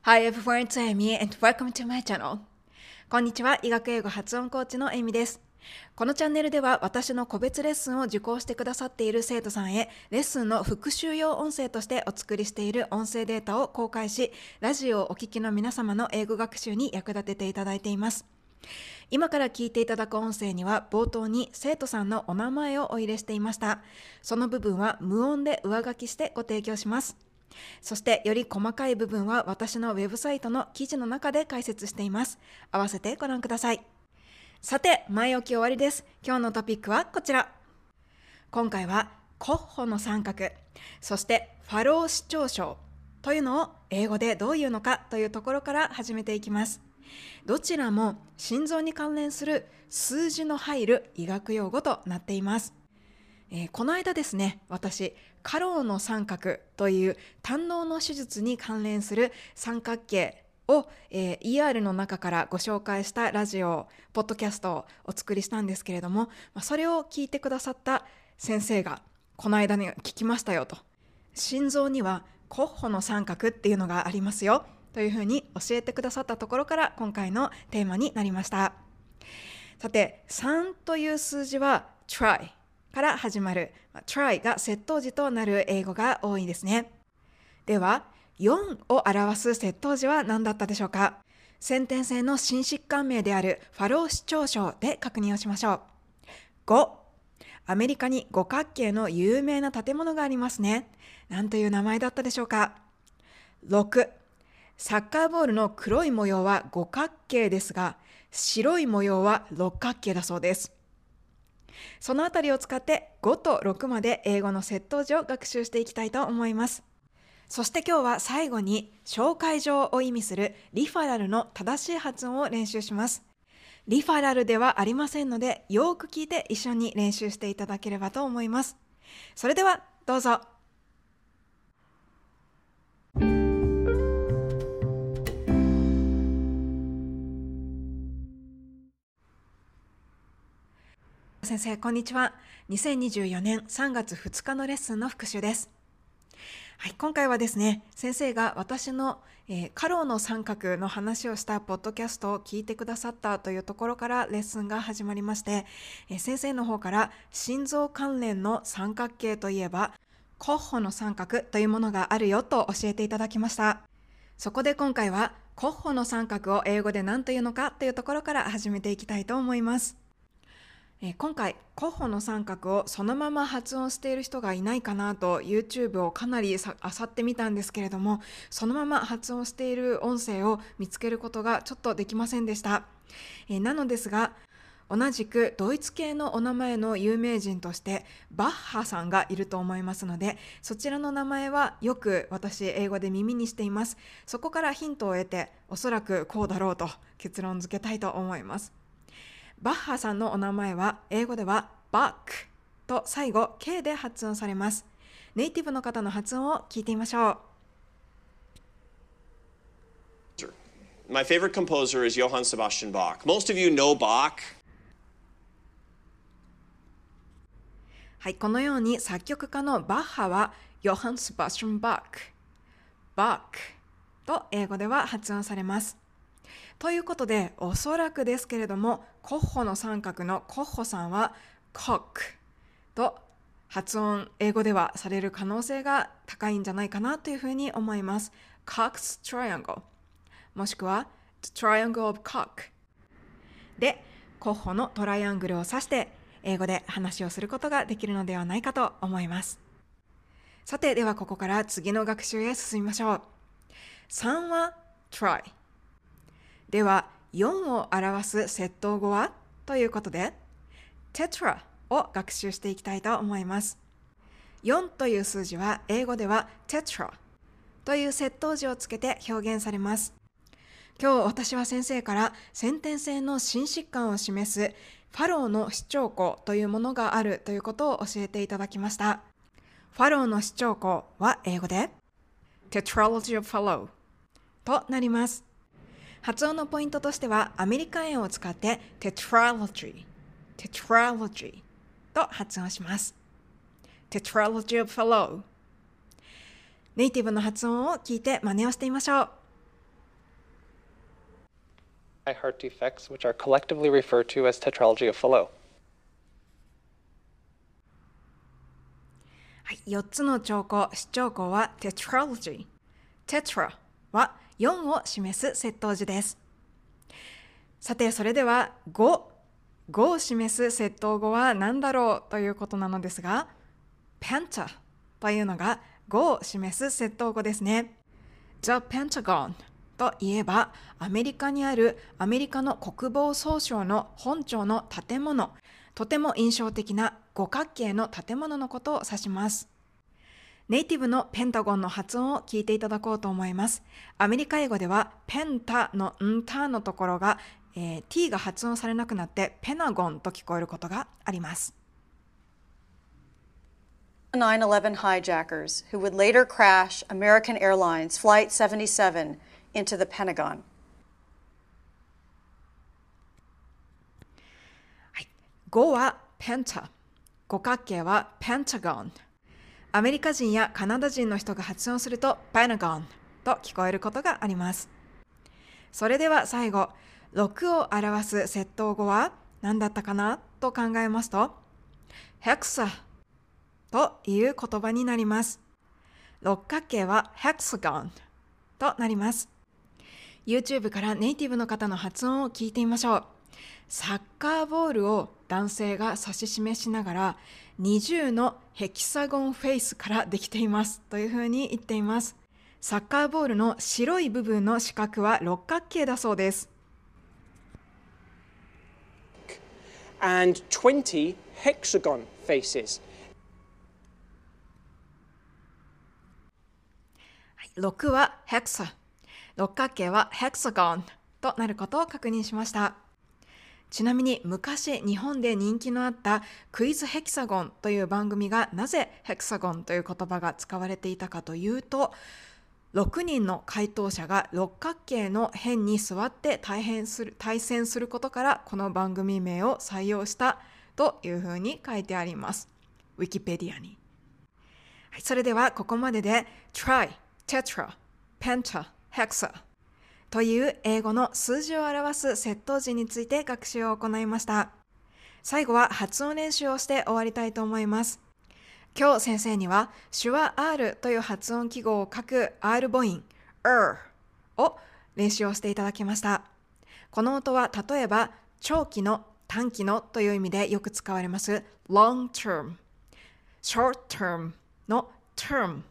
Hi everyone, it's Amy and welcome to my channel. こんにちは、医学英語発音コーチのエミです。このチャンネルでは私の個別レッスンを受講してくださっている生徒さんへレッスンの復習用音声としてお作りしている音声データを公開し、ラジオをお聞きの皆様の英語学習に役立てていただいています。今から聞いていただく音声には冒頭に生徒さんのお名前をお入れしていました。その部分は無音で上書きしてご提供します。そしてより細かい部分は私のウェブサイトの記事の中で解説しています。合わせてご覧ください。さて、前置き終わりです。今日のトピックはこちら。今回はコッホの三角、そしてファロー視聴症というのを英語でどういうのかというところから始めていきます。どちらも心臓に関連する数字の入る医学用語となっています。えー、この間ですね、私、カローの三角という胆のの手術に関連する三角形を、えー、ER の中からご紹介したラジオ、ポッドキャストをお作りしたんですけれども、それを聞いてくださった先生が、この間に聞きましたよと。心臓にはコッホの三角っていうのがありますよというふうに教えてくださったところから今回のテーマになりました。さて、3という数字は try から始まる、try が窃盗時となる英語が多いですね。では、4を表す窃盗時は何だったでしょうか？先天性の心疾患名であるファロー視聴症で確認をしましょう。5、アメリカに五角形の有名な建物がありますね。何という名前だったでしょうか ?6、サッカーボールの黒い模様は五角形ですが、白い模様は六角形だそうです。そのあたりを使って5と6まで英語の窃盗時を学習していきたいと思います。そして今日は最後に紹介状を意味するリファラルの正しい発音を練習します。リファラルではありませんので、よく聞いて一緒に練習していただければと思います。それではどうぞ。先生、こんにちは。2024年3月2日のレッスンの復習です。はい、今回はですね、先生が私の、えー、カローの三角の話をしたポッドキャストを聞いてくださったというところからレッスンが始まりまして、えー、先生の方から心臓関連の三角形といえば、コッホの三角というものがあるよと教えていただきました。そこで今回は、コッホの三角を英語で何というのかというところから始めていきたいと思います。え今回コッホの三角をそのまま発音している人がいないかなと YouTube をかなりあさってみたんですけれどもそのまま発音している音声を見つけることがちょっとできませんでした、えなのですが同じくドイツ系のお名前の有名人としてバッハさんがいると思いますのでそちらの名前はよく私英語で耳にしています。そこからヒントを得ておそらくこうだろうと結論付けたいと思います。バッハさんのお名前は英語ではバックと最後 K で発音されます。ネイティブの方の発音を聞いてみましょう。My favorite composer is Johann Sebastian Bach. Most of you know Bach. はい、このように作曲家のバッハはヨハン・セバスチャン・バック、バックと英語では発音されます。ということで、おそらくですけれども、コッホの三角のコッホさんは、コックと発音、英語ではされる可能性が高いんじゃないかなというふうに思います。Cox Triangle もしくは The Triangle of Cock で、コッホのトライアングルを指して、英語で話をすることができるのではないかと思います。さて、ではここから次の学習へ進みましょう。3は try。では4を表す窃盗語は？ということで tetra を学習していきたいと思います。4という数字は英語では tetra という窃盗時をつけて表現されます。今日私は先生から先天性の心疾患を示すファローの視聴項というものがあるということを教えていただきました。ファローの視聴項は英語で Tetralogy of Fallow となります。発音のポイントとしてはアメリカ円を使って tetralogy tetralogy と発音します tetralogy of fellow ネイティブの発音を聞いて真似をしてみましょう heart defects, which are collectively referred to as tetralogy of Fallot. はい、4つの兆候、視聴項は tetralogy。tetra は4を示す接頭辞です。さて、それでは5、5を示す接頭語は何だろうということなのですが、penta というのが5を示す接頭語ですね。The Pentagon といえば、アメリカにあるアメリカの国防総省の本庁の建物、とても印象的な五角形の建物のことを指します。ネイティブのペンタゴンの発音を聞いていただこうと思います。アメリカ英語ではペンタのんたのところが、えー、t が発音されなくなってペナゴンと聞こえることがあります。9-11 hijackers who would later crash American Airlines Flight 77 into the Pentagon. 5はペンタ、五角形はペンタゴン。アメリカ人やカナダ人の人が発音するとペナゴンと聞こえることがあります。それでは最後、6を表す窃盗語は何だったかな？と考えますと、ヘクサという言葉になります。六角形はヘクサゴンとなります。YouTube からネイティブの方の発音を聞いてみましょう。サッカーボールを男性が指し示しながら20のヘキサゴンフェイスからできていますというふうに言っています。サッカーボールの白い部分の四角は六角形だそうです。and 20 hexagon faces. 6はヘクサ、六角形はヘクサゴンとなることを確認しました。ちなみに昔日本で人気のあったクイズヘキサゴンという番組がなぜヘクサゴンという言葉が使われていたかというと6人の回答者が六角形の辺に座って対変する対戦することからこの番組名を採用したというふうに書いてあります。ウィキペディアに。はい、それではここまでで try, tetra, penta, hexa という英語の数字を表す窃盗時について学習を行いました。最後は発音練習をして終わりたいと思います。今日先生には手話 R という発音記号を書く R 母音 R を練習をしていただきました。この音は例えば長期の短期のという意味でよく使われます long term、short term の term、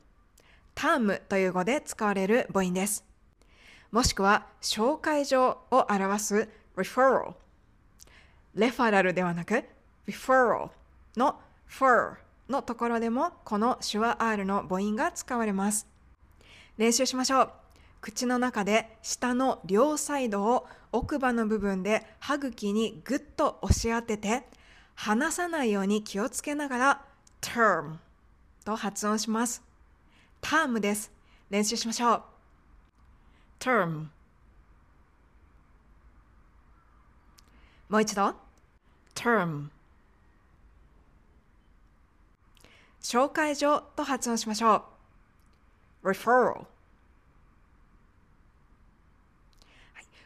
term という語で使われる母音です。もしくは紹介状を表す referral レファラルではなく referral の fur のところでもこの手話 R の母音が使われます。練習しましょう。口の中で下の両サイドを奥歯の部分で歯茎にぐっと押し当てて離さないように気をつけながら term と発音します。term です。練習しましょう。Term. もう一度。Term. 紹介状と発音しましょう。Referral.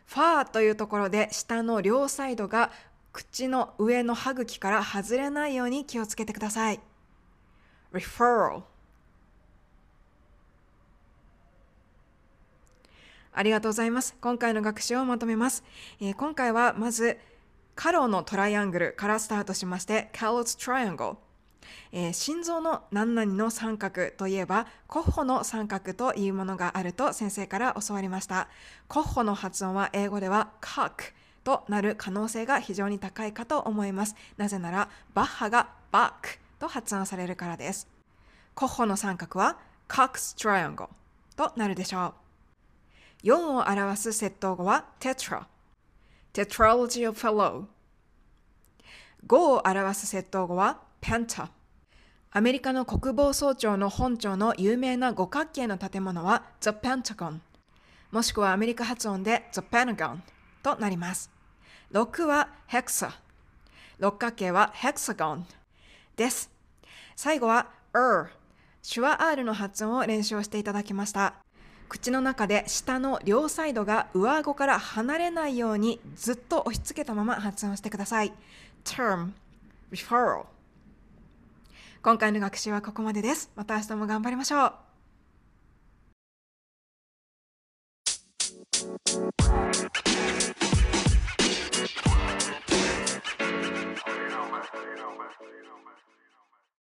ファーというところで下の両サイドが口の上の歯茎から外れないように気をつけてください。referral ありがとうございます。今回の学習をまとめます。えー、今回はまず、カロのトライアングルからスタートしまして、カロ s triangle。えー、心臓の何々の三角といえば、コッホの三角というものがあると先生から教わりました。コッホの発音は英語では cock となる可能性が非常に高いかと思います。なぜなら、バッハがバックと発音されるからです。コッホの三角は cox triangle となるでしょう。4を表す窃盗語は tetra tetralogy of fellow 5を表す窃盗語は penta アメリカの国防総長の本庁の有名な五角形の建物は The Pentagon もしくはアメリカ発音で The Pentagon となります。6は Hexa。六角形は Hexagon です。最後は er。手話 R の発音を練習していただきました。口の中で下の両サイドが上顎から離れないようにずっと押し付けたまま発音してください。term, referral 今回の学習はここまでです。また明日も頑張りましょう。